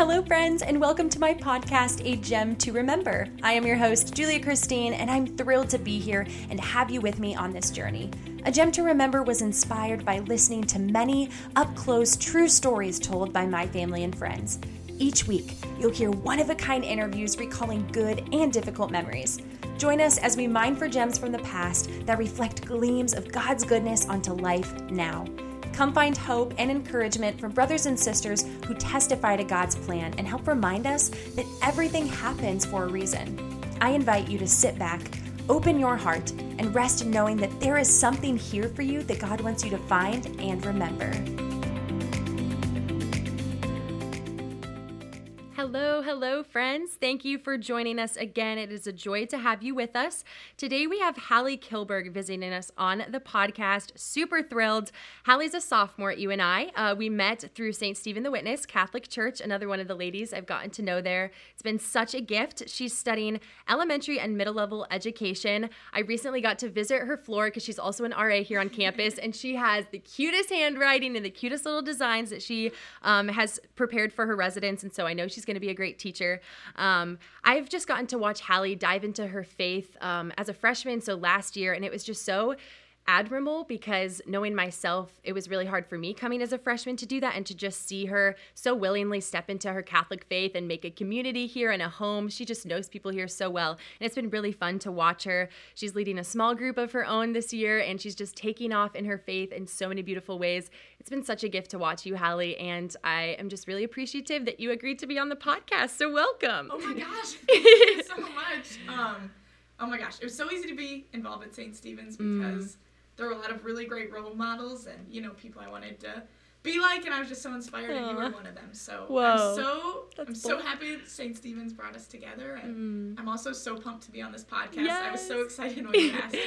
Hello, friends, and welcome to my podcast, A Gem to Remember. I am your host, Julia Christine, and I'm thrilled to be here and have you with me on this journey. A Gem to Remember was inspired by listening to many up close, true stories told by my family and friends. Each week, you'll hear one of a kind interviews recalling good and difficult memories. Join us as we mine for gems from the past that reflect gleams of God's goodness onto life now. Come find hope and encouragement from brothers and sisters who testify to God's plan and help remind us that everything happens for a reason. I invite you to sit back, open your heart, and rest in knowing that there is something here for you that God wants you to find and remember. Hello, hello, friends. Thank you for joining us again. It is a joy to have you with us. Today we have Halle Kilburg visiting us on the podcast. Super thrilled. Halle's a sophomore at UNI. Uh, we met through St. Stephen the Witness Catholic Church, another one of the ladies I've gotten to know there. It's been such a gift. She's studying elementary and middle level education. I recently got to visit her floor because she's also an RA here on campus, and she has the cutest handwriting and the cutest little designs that she um, has prepared for her residents. And so I know she's going to be a great teacher. Um, I've just gotten to watch Halle dive into her faith um, as a freshman, so last year, and it was just so admirable because knowing myself, it was really hard for me coming as a freshman to do that and to just see her so willingly step into her Catholic faith and make a community here and a home. She just knows people here so well. And it's been really fun to watch her. She's leading a small group of her own this year and she's just taking off in her faith in so many beautiful ways. It's been such a gift to watch you, Halle, and I am just really appreciative that you agreed to be on the podcast. So welcome. Oh my gosh. Thank you so much. Um, oh my gosh. It was so easy to be involved at St. Stephen's because mm there were a lot of really great role models and you know people I wanted to be like, and I was just so inspired, Aww. and you were one of them. So Whoa. I'm so That's I'm so happy St. Stephen's brought us together, and mm. I'm also so pumped to be on this podcast. Yes. I was so excited when you asked me.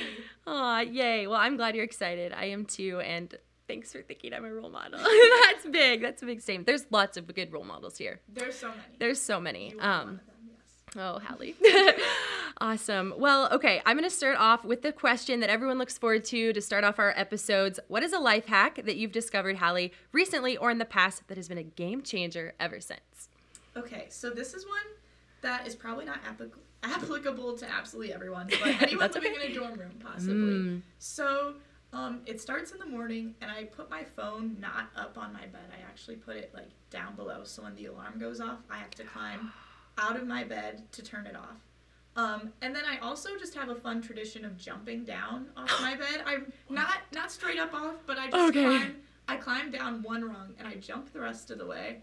Aw, yay! Well, I'm glad you're excited. I am too, and thanks for thinking I'm a role model. That's big. That's a big statement. There's lots of good role models here. There's so many. There's so many. Um, Oh, Halle. awesome. Well, okay, I'm going to start off with the question that everyone looks forward to to start off our episodes. What is a life hack that you've discovered, Halle, recently or in the past that has been a game changer ever since? Okay, so this is one that is probably not applic- applicable to absolutely everyone, but anyone living okay. in a dorm room, possibly. Mm. So, um, it starts in the morning, and I put my phone not up on my bed. I actually put it like down below, so when the alarm goes off, I have to climb out of my bed to turn it off. Um, and then I also just have a fun tradition of jumping down off my bed. I'm not not straight up off, but I just okay. climb. I climb down one rung and I jump the rest of the way,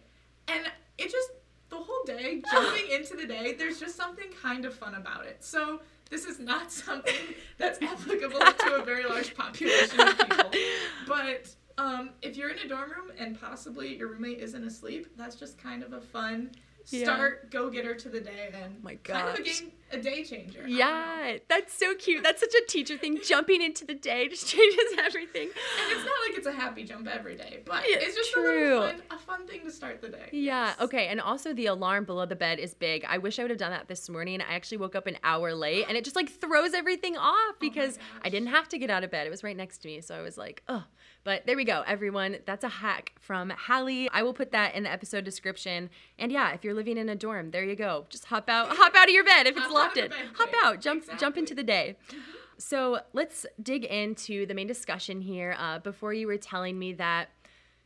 and it just the whole day jumping into the day. There's just something kind of fun about it. So this is not something that's applicable to a very large population of people, but um, if you're in a dorm room and possibly your roommate isn't asleep, that's just kind of a fun start yeah. go getter to the day and oh my kind of a game a day changer. Yeah, that's so cute. That's such a teacher thing. Jumping into the day just changes everything. And it's not like it's a happy jump every day, but it's, it's just true. a fun, a fun thing to start the day. Yeah. Yes. Okay. And also the alarm below the bed is big. I wish I would have done that this morning. I actually woke up an hour late, and it just like throws everything off oh because oh I didn't have to get out of bed. It was right next to me, so I was like, oh. But there we go, everyone. That's a hack from Halle. I will put that in the episode description. And yeah, if you're living in a dorm, there you go. Just hop out, hop out of your bed if it's locked in. Hop out, jump, exactly. jump into the day. So let's dig into the main discussion here. Uh, before you were telling me that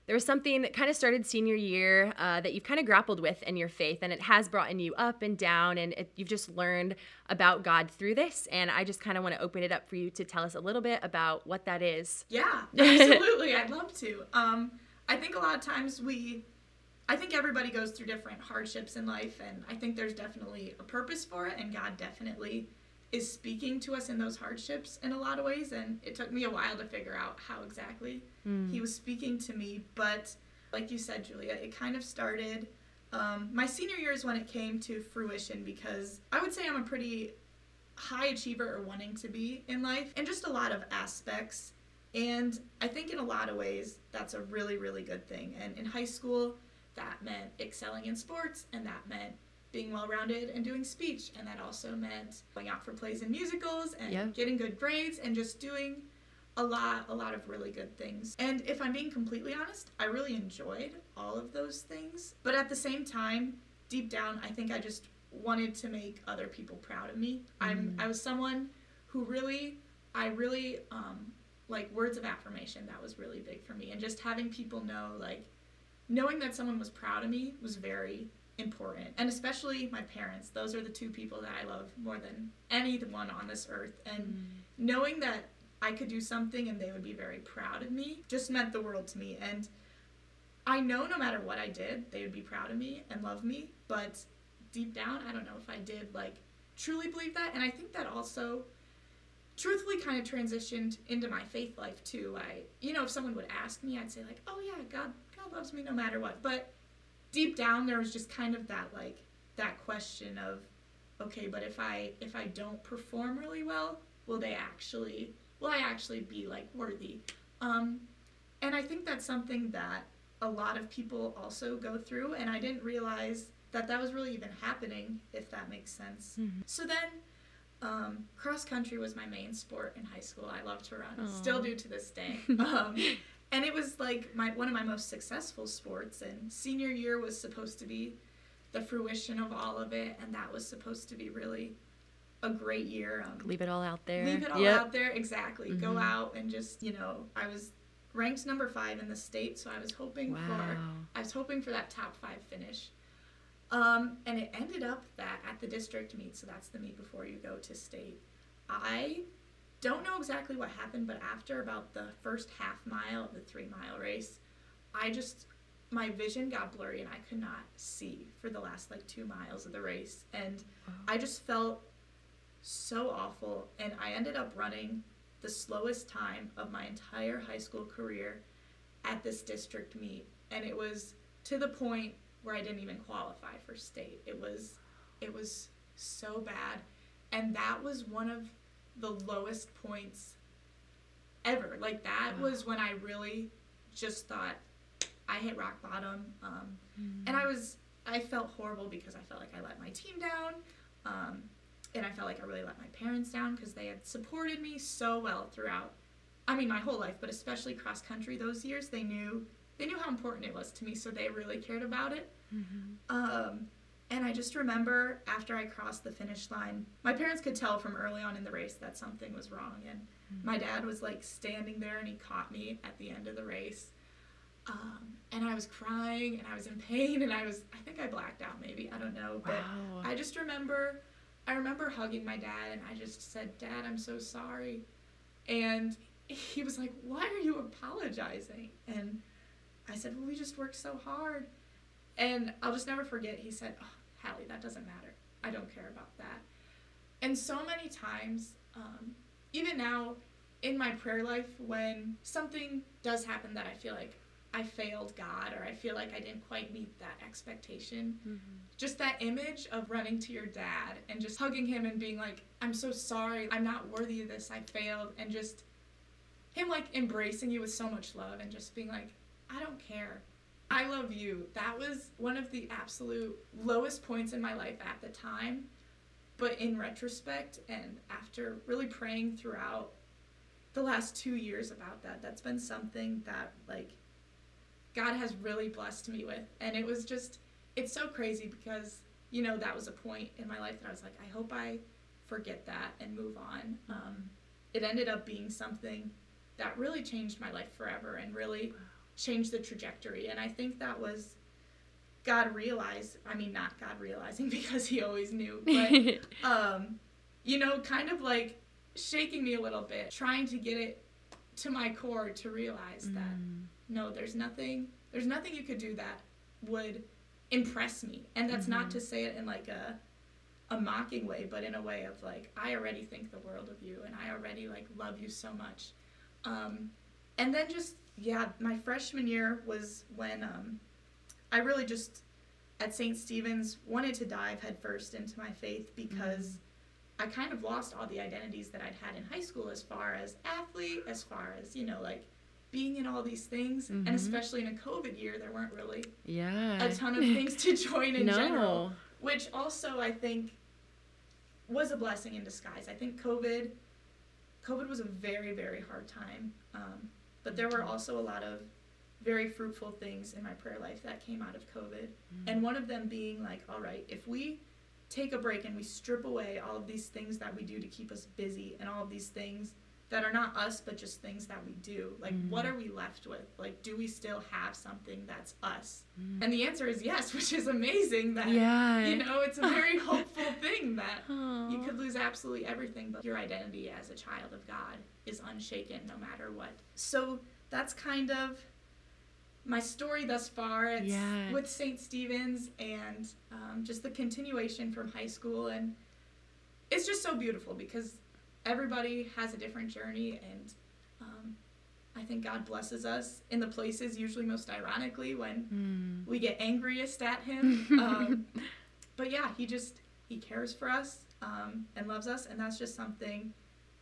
there was something that kind of started senior year uh, that you've kind of grappled with in your faith, and it has brought you up and down, and it, you've just learned about God through this. And I just kind of want to open it up for you to tell us a little bit about what that is. Yeah, absolutely. I'd love to. Um, I think a lot of times we, I think everybody goes through different hardships in life, and I think there's definitely a purpose for it, and God definitely is speaking to us in those hardships in a lot of ways. And it took me a while to figure out how exactly mm. he was speaking to me. But like you said, Julia, it kind of started. Um, my senior year is when it came to fruition because I would say I'm a pretty high achiever or wanting to be in life in just a lot of aspects. And I think in a lot of ways, that's a really, really good thing. And in high school, that meant excelling in sports, and that meant being well rounded and doing speech. And that also meant going out for plays and musicals and yeah. getting good grades and just doing a lot a lot of really good things and if i'm being completely honest i really enjoyed all of those things but at the same time deep down i think i just wanted to make other people proud of me mm. i'm i was someone who really i really um like words of affirmation that was really big for me and just having people know like knowing that someone was proud of me was very important and especially my parents those are the two people that i love more than anyone on this earth and mm. knowing that I could do something and they would be very proud of me just meant the world to me. And I know no matter what I did, they would be proud of me and love me. But deep down, I don't know if I did like truly believe that. And I think that also truthfully kind of transitioned into my faith life too. I, you know, if someone would ask me, I'd say like, "Oh yeah, God, God loves me no matter what." But deep down, there was just kind of that like that question of, okay, but if I if I don't perform really well, will they actually will I actually be like worthy? Um, and I think that's something that a lot of people also go through, and I didn't realize that that was really even happening, if that makes sense. Mm-hmm. So then, um, cross country was my main sport in high school. I love to run, Aww. still do to this day. um, and it was like my one of my most successful sports. And senior year was supposed to be the fruition of all of it, and that was supposed to be really a great year. Um, leave it all out there. Leave it all yep. out there. Exactly. Mm-hmm. Go out and just you know, I was ranked number five in the state, so I was hoping wow. for I was hoping for that top five finish. Um, and it ended up that at the district meet, so that's the meet before you go to state. I don't know exactly what happened, but after about the first half mile of the three mile race, I just my vision got blurry and I could not see for the last like two miles of the race, and wow. I just felt so awful. And I ended up running the slowest time of my entire high school career at this district meet. And it was to the point where I didn't even qualify for state. It was it was so bad. And that was one of the lowest points ever. Like that wow. was when I really just thought I hit rock bottom. Um, mm. And I was I felt horrible because I felt like I let my team down. Um, and I felt like I really let my parents down because they had supported me so well throughout. I mean, my whole life, but especially cross country those years. They knew they knew how important it was to me, so they really cared about it. Mm-hmm. Um, and I just remember after I crossed the finish line, my parents could tell from early on in the race that something was wrong, and mm-hmm. my dad was like standing there and he caught me at the end of the race. Um, and I was crying and I was in pain and I was I think I blacked out maybe I don't know but wow. I just remember I remember hugging my dad and I just said, Dad, I'm so sorry. And he was like, Why are you apologizing? And I said, Well, we just worked so hard. And I'll just never forget, he said, oh, Halle, that doesn't matter. I don't care about that. And so many times, um, even now in my prayer life, when something does happen that I feel like I failed God or I feel like I didn't quite meet that expectation. Mm-hmm. Just that image of running to your dad and just hugging him and being like, I'm so sorry, I'm not worthy of this, I failed. And just him like embracing you with so much love and just being like, I don't care. I love you. That was one of the absolute lowest points in my life at the time. But in retrospect and after really praying throughout the last two years about that, that's been something that like God has really blessed me with. And it was just, it's so crazy because, you know, that was a point in my life that I was like, I hope I forget that and move on. Um, it ended up being something that really changed my life forever and really changed the trajectory. And I think that was God realized, I mean, not God realizing because he always knew, but, um, you know, kind of like shaking me a little bit, trying to get it to my core to realize mm. that no, there's nothing there's nothing you could do that would impress me. And that's mm-hmm. not to say it in like a a mocking way, but in a way of like I already think the world of you and I already like love you so much. Um, and then just yeah, my freshman year was when um, I really just at St. Stephen's wanted to dive headfirst into my faith because mm-hmm. I kind of lost all the identities that I'd had in high school as far as athlete, as far as, you know, like being in all these things mm-hmm. and especially in a covid year there weren't really yeah a ton of things to join in no. general which also i think was a blessing in disguise i think covid COVID was a very, very hard time. Um, but there were also a lot of very fruitful things in my prayer life that came out of COVID. Mm-hmm. And one of them being like, all right, if we take a break and we strip away all of these things that we do to keep us busy and all of these things that are not us but just things that we do like mm. what are we left with like do we still have something that's us mm. and the answer is yes which is amazing that yeah. you know it's a very hopeful thing that Aww. you could lose absolutely everything but your identity as a child of god is unshaken no matter what so that's kind of my story thus far. It's yeah. with St. Stephen's and um, just the continuation from high school. And it's just so beautiful because everybody has a different journey. And um, I think God blesses us in the places, usually most ironically, when mm. we get angriest at Him. um, but yeah, He just, He cares for us um, and loves us. And that's just something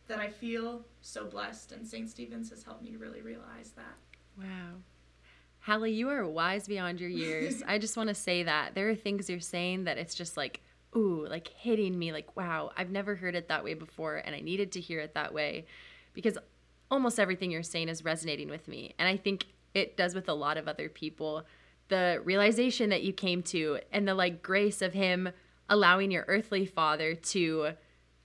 that I feel so blessed. And St. Stephen's has helped me really realize that. Wow. Halle, you are wise beyond your years. I just want to say that. There are things you're saying that it's just like, ooh, like hitting me like, wow, I've never heard it that way before and I needed to hear it that way because almost everything you're saying is resonating with me. And I think it does with a lot of other people. The realization that you came to and the like grace of him allowing your earthly father to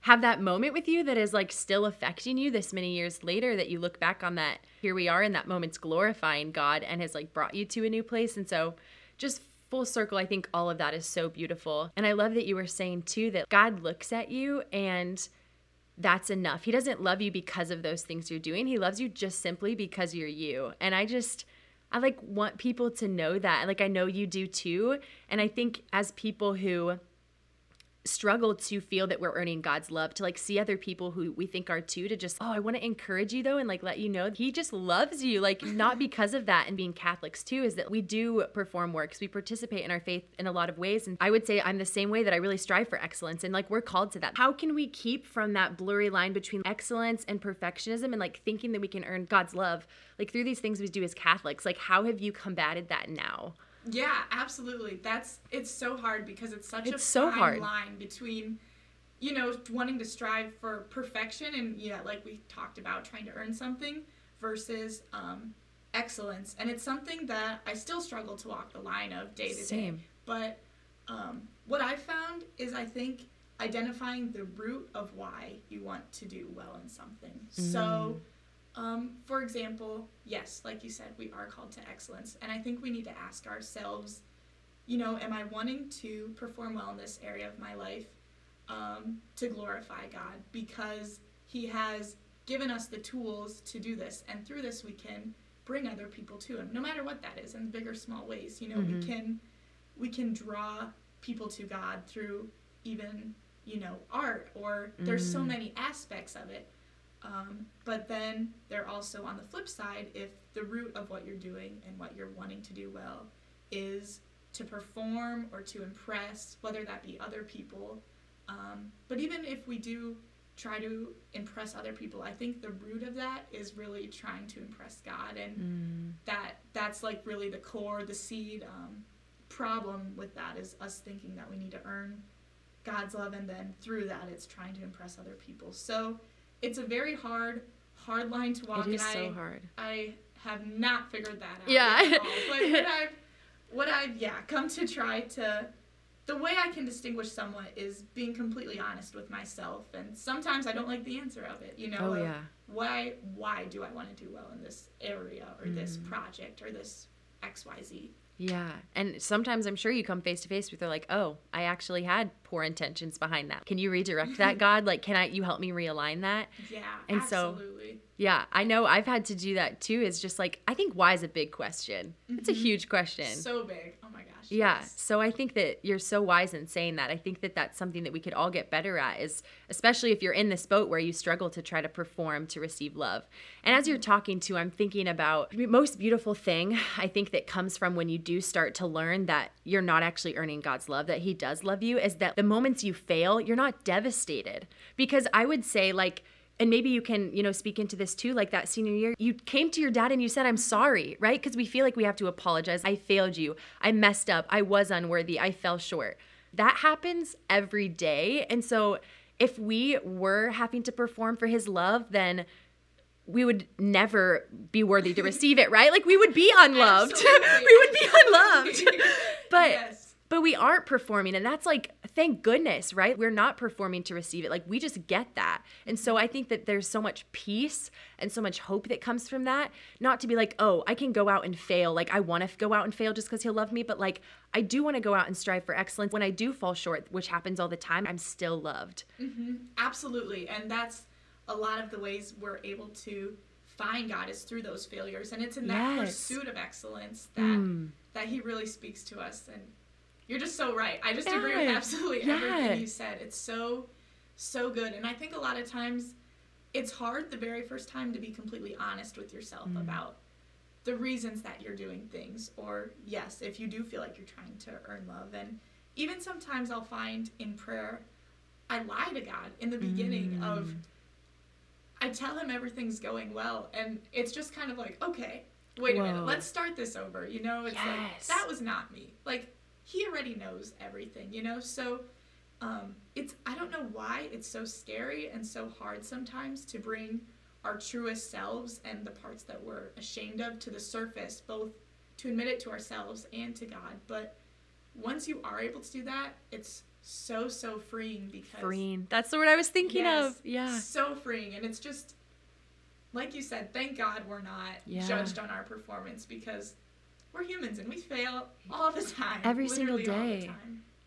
have that moment with you that is like still affecting you this many years later that you look back on that here we are in that moment's glorifying God and has like brought you to a new place and so just full circle I think all of that is so beautiful and I love that you were saying too that God looks at you and that's enough. He doesn't love you because of those things you're doing. He loves you just simply because you're you. And I just I like want people to know that. Like I know you do too. And I think as people who struggle to feel that we're earning God's love, to like see other people who we think are too, to just, oh, I want to encourage you though, and like let you know He just loves you. Like, not because of that, and being Catholics too, is that we do perform works, we participate in our faith in a lot of ways. And I would say I'm the same way that I really strive for excellence, and like we're called to that. How can we keep from that blurry line between excellence and perfectionism and like thinking that we can earn God's love, like through these things we do as Catholics? Like, how have you combated that now? Yeah, absolutely. That's it's so hard because it's such it's a so fine hard. line between you know wanting to strive for perfection and yeah, like we talked about trying to earn something versus um, excellence. And it's something that I still struggle to walk the line of day to Same. day. But um, what I found is I think identifying the root of why you want to do well in something. Mm. So um, for example, yes, like you said, we are called to excellence. And I think we need to ask ourselves, you know, am I wanting to perform well in this area of my life um, to glorify God? Because He has given us the tools to do this. And through this, we can bring other people to Him, no matter what that is, in big or small ways. You know, mm-hmm. we can we can draw people to God through even you know art or there's mm. so many aspects of it um, but then they're also on the flip side, if the root of what you're doing and what you're wanting to do well is to perform or to impress, whether that be other people. Um, but even if we do try to impress other people, I think the root of that is really trying to impress God, and mm. that that's like really the core, the seed. Um, problem with that is us thinking that we need to earn God's love, and then through that, it's trying to impress other people. So it's a very hard, hard line to walk. It is and so I, hard. I have not figured that out. Yeah. but what I've, what I've, yeah, come to try to, the way I can distinguish somewhat is being completely honest with myself. And sometimes I don't like the answer of it. You know, oh, yeah. why, why do I want to do well in this area or mm. this project or this X, Y, Z? Yeah. And sometimes I'm sure you come face to face with they're like, oh, I actually had poor intentions behind that. Can you redirect that, God? Like, can I you help me realign that? Yeah. And absolutely. so yeah, I know I've had to do that too. Is just like I think why is a big question. Mm-hmm. It's a huge question. So big. Gosh. Yeah. So I think that you're so wise in saying that. I think that that's something that we could all get better at is especially if you're in this boat where you struggle to try to perform to receive love. And as you're mm-hmm. talking to, I'm thinking about the most beautiful thing I think that comes from when you do start to learn that you're not actually earning God's love, that he does love you is that the moments you fail, you're not devastated. Because I would say like and maybe you can you know speak into this too like that senior year you came to your dad and you said i'm sorry right? Because we feel like we have to apologize. I failed you. I messed up. I was unworthy. I fell short. That happens every day. And so if we were having to perform for his love, then we would never be worthy to receive it, right? Like we would be unloved. we would be unloved. but yes. but we aren't performing. And that's like thank goodness, right? We're not performing to receive it. Like we just get that. And so I think that there's so much peace and so much hope that comes from that. Not to be like, "Oh, I can go out and fail. Like I want to go out and fail just cuz he'll love me, but like I do want to go out and strive for excellence. When I do fall short, which happens all the time, I'm still loved." Mm-hmm. Absolutely. And that's a lot of the ways we're able to find God is through those failures, and it's in that yes. pursuit of excellence that mm. that He really speaks to us. And you're just so right. I just yes. agree with absolutely yes. everything you said. It's so so good, and I think a lot of times it's hard the very first time to be completely honest with yourself mm. about the reasons that you're doing things, or yes, if you do feel like you're trying to earn love, and even sometimes I'll find in prayer. I lie to God in the beginning mm. of I tell him everything's going well, and it's just kind of like, okay, wait Whoa. a minute, let's start this over. You know, it's yes. like that was not me. Like he already knows everything. You know, so um, it's I don't know why it's so scary and so hard sometimes to bring our truest selves and the parts that we're ashamed of to the surface, both to admit it to ourselves and to God. But once you are able to do that, it's so so freeing because freeing. That's the word I was thinking yes, of. Yeah. So freeing and it's just like you said, thank God we're not yeah. judged on our performance because we're humans and we fail all the time. Every single day.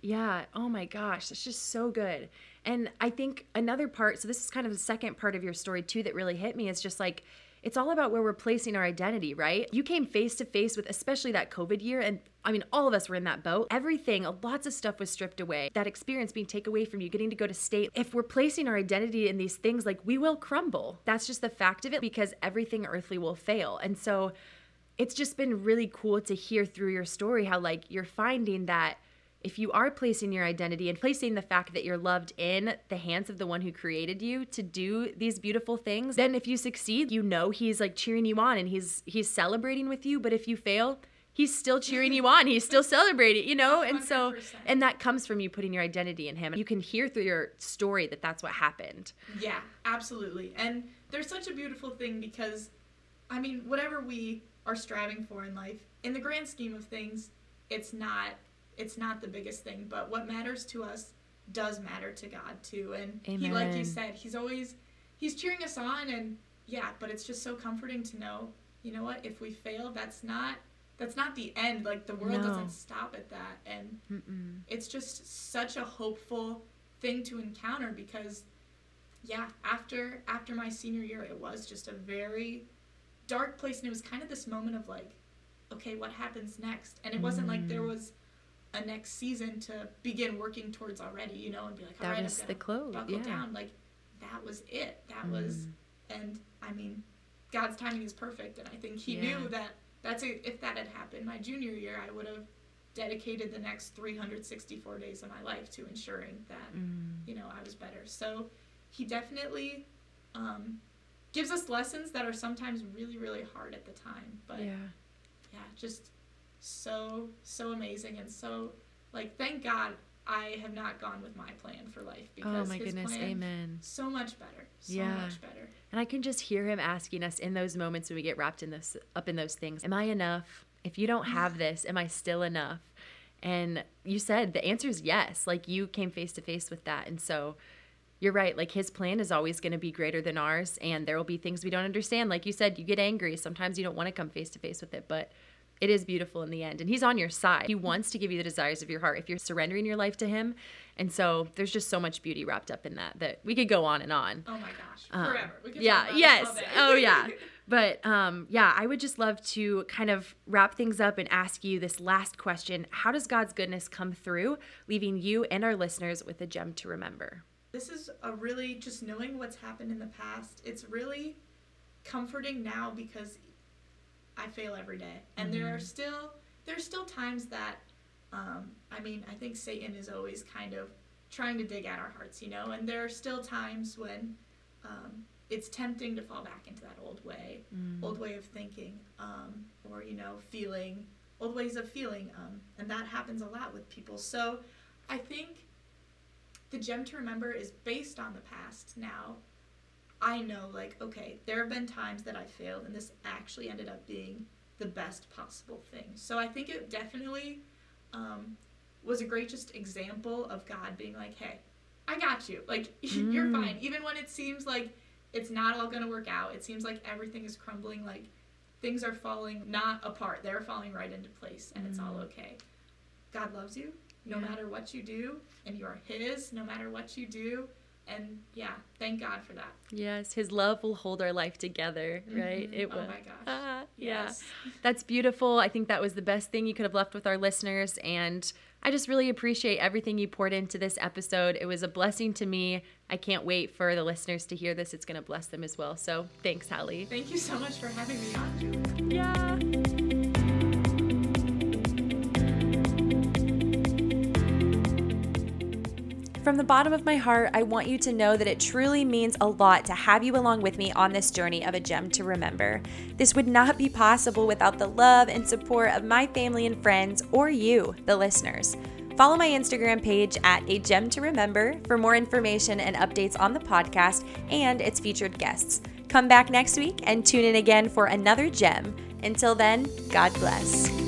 Yeah. Oh my gosh, that's just so good. And I think another part, so this is kind of the second part of your story too that really hit me is just like it's all about where we're placing our identity, right? You came face to face with especially that COVID year and I mean, all of us were in that boat. Everything, lots of stuff was stripped away. That experience being taken away from you, getting to go to state. If we're placing our identity in these things, like we will crumble. That's just the fact of it because everything earthly will fail. And so it's just been really cool to hear through your story how, like, you're finding that if you are placing your identity and placing the fact that you're loved in the hands of the one who created you to do these beautiful things then if you succeed you know he's like cheering you on and he's he's celebrating with you. But if you fail he's still cheering you on. He's still celebrating you know? And 100%. so and that comes from you putting your identity in him. You can hear through your story that that's what happened. Yeah absolutely. And there's such a beautiful thing because i mean whatever we are striving for in life in the grand scheme of things it's not it's not the biggest thing, but what matters to us does matter to God too. And Amen. he like you said, he's always he's cheering us on and yeah, but it's just so comforting to know, you know what, if we fail, that's not that's not the end. Like the world no. doesn't stop at that. And Mm-mm. it's just such a hopeful thing to encounter because yeah, after after my senior year it was just a very dark place and it was kind of this moment of like okay, what happens next? And it wasn't mm. like there mm. was a next season to begin working towards already, you know, and be like, all that right, was the close. buckle yeah. down. Like that was it. That mm. was, and I mean, God's timing is perfect, and I think He yeah. knew that that's a, if that had happened my junior year, I would have dedicated the next 364 days of my life to ensuring that mm. you know I was better. So He definitely um, gives us lessons that are sometimes really really hard at the time, but yeah, yeah, just so so amazing and so like thank God I have not gone with my plan for life oh because oh my his goodness, plan, amen. So much better, so yeah. much better. And I can just hear him asking us in those moments when we get wrapped in this up in those things. Am I enough? If you don't have this, am I still enough? And you said the answer is yes. Like you came face to face with that, and so you're right. Like his plan is always going to be greater than ours, and there will be things we don't understand. Like you said, you get angry. Sometimes you don't want to come face to face with it, but it is beautiful in the end. And he's on your side. He wants to give you the desires of your heart if you're surrendering your life to him. And so there's just so much beauty wrapped up in that that we could go on and on. Oh my gosh. Um, Forever. yeah, yes. oh yeah. But um, yeah, I would just love to kind of wrap things up and ask you this last question. How does God's goodness come through, leaving you and our listeners with a gem to remember? This is a really just knowing what's happened in the past. It's really comforting now because I fail every day, and mm-hmm. there are mm-hmm. still there's still times that um, I mean I think Satan is always kind of trying to dig at our hearts, you know, and there are still times when um, it's tempting to fall back into that old way, mm. old way of thinking, um, or you know, feeling, old ways of feeling, um, and that happens a lot with people. So I think the gem to remember is based on the past now. I know, like, okay, there have been times that I failed, and this actually ended up being the best possible thing. So I think it definitely um, was a great just example of God being like, hey, I got you. Like, mm. you're fine. Even when it seems like it's not all going to work out, it seems like everything is crumbling, like, things are falling not apart, they're falling right into place, and mm. it's all mm. okay. God loves you no yeah. matter what you do, and you are His no matter what you do. And yeah, thank God for that. Yes, His love will hold our life together, right? Mm-hmm. It will. Oh my gosh. Ah, yes. Yeah. That's beautiful. I think that was the best thing you could have left with our listeners. And I just really appreciate everything you poured into this episode. It was a blessing to me. I can't wait for the listeners to hear this. It's going to bless them as well. So thanks, Halle. Thank you so much for having me on. Yeah. From the bottom of my heart, I want you to know that it truly means a lot to have you along with me on this journey of a gem to remember. This would not be possible without the love and support of my family and friends or you, the listeners. Follow my Instagram page at A Gem to Remember for more information and updates on the podcast and its featured guests. Come back next week and tune in again for another gem. Until then, God bless.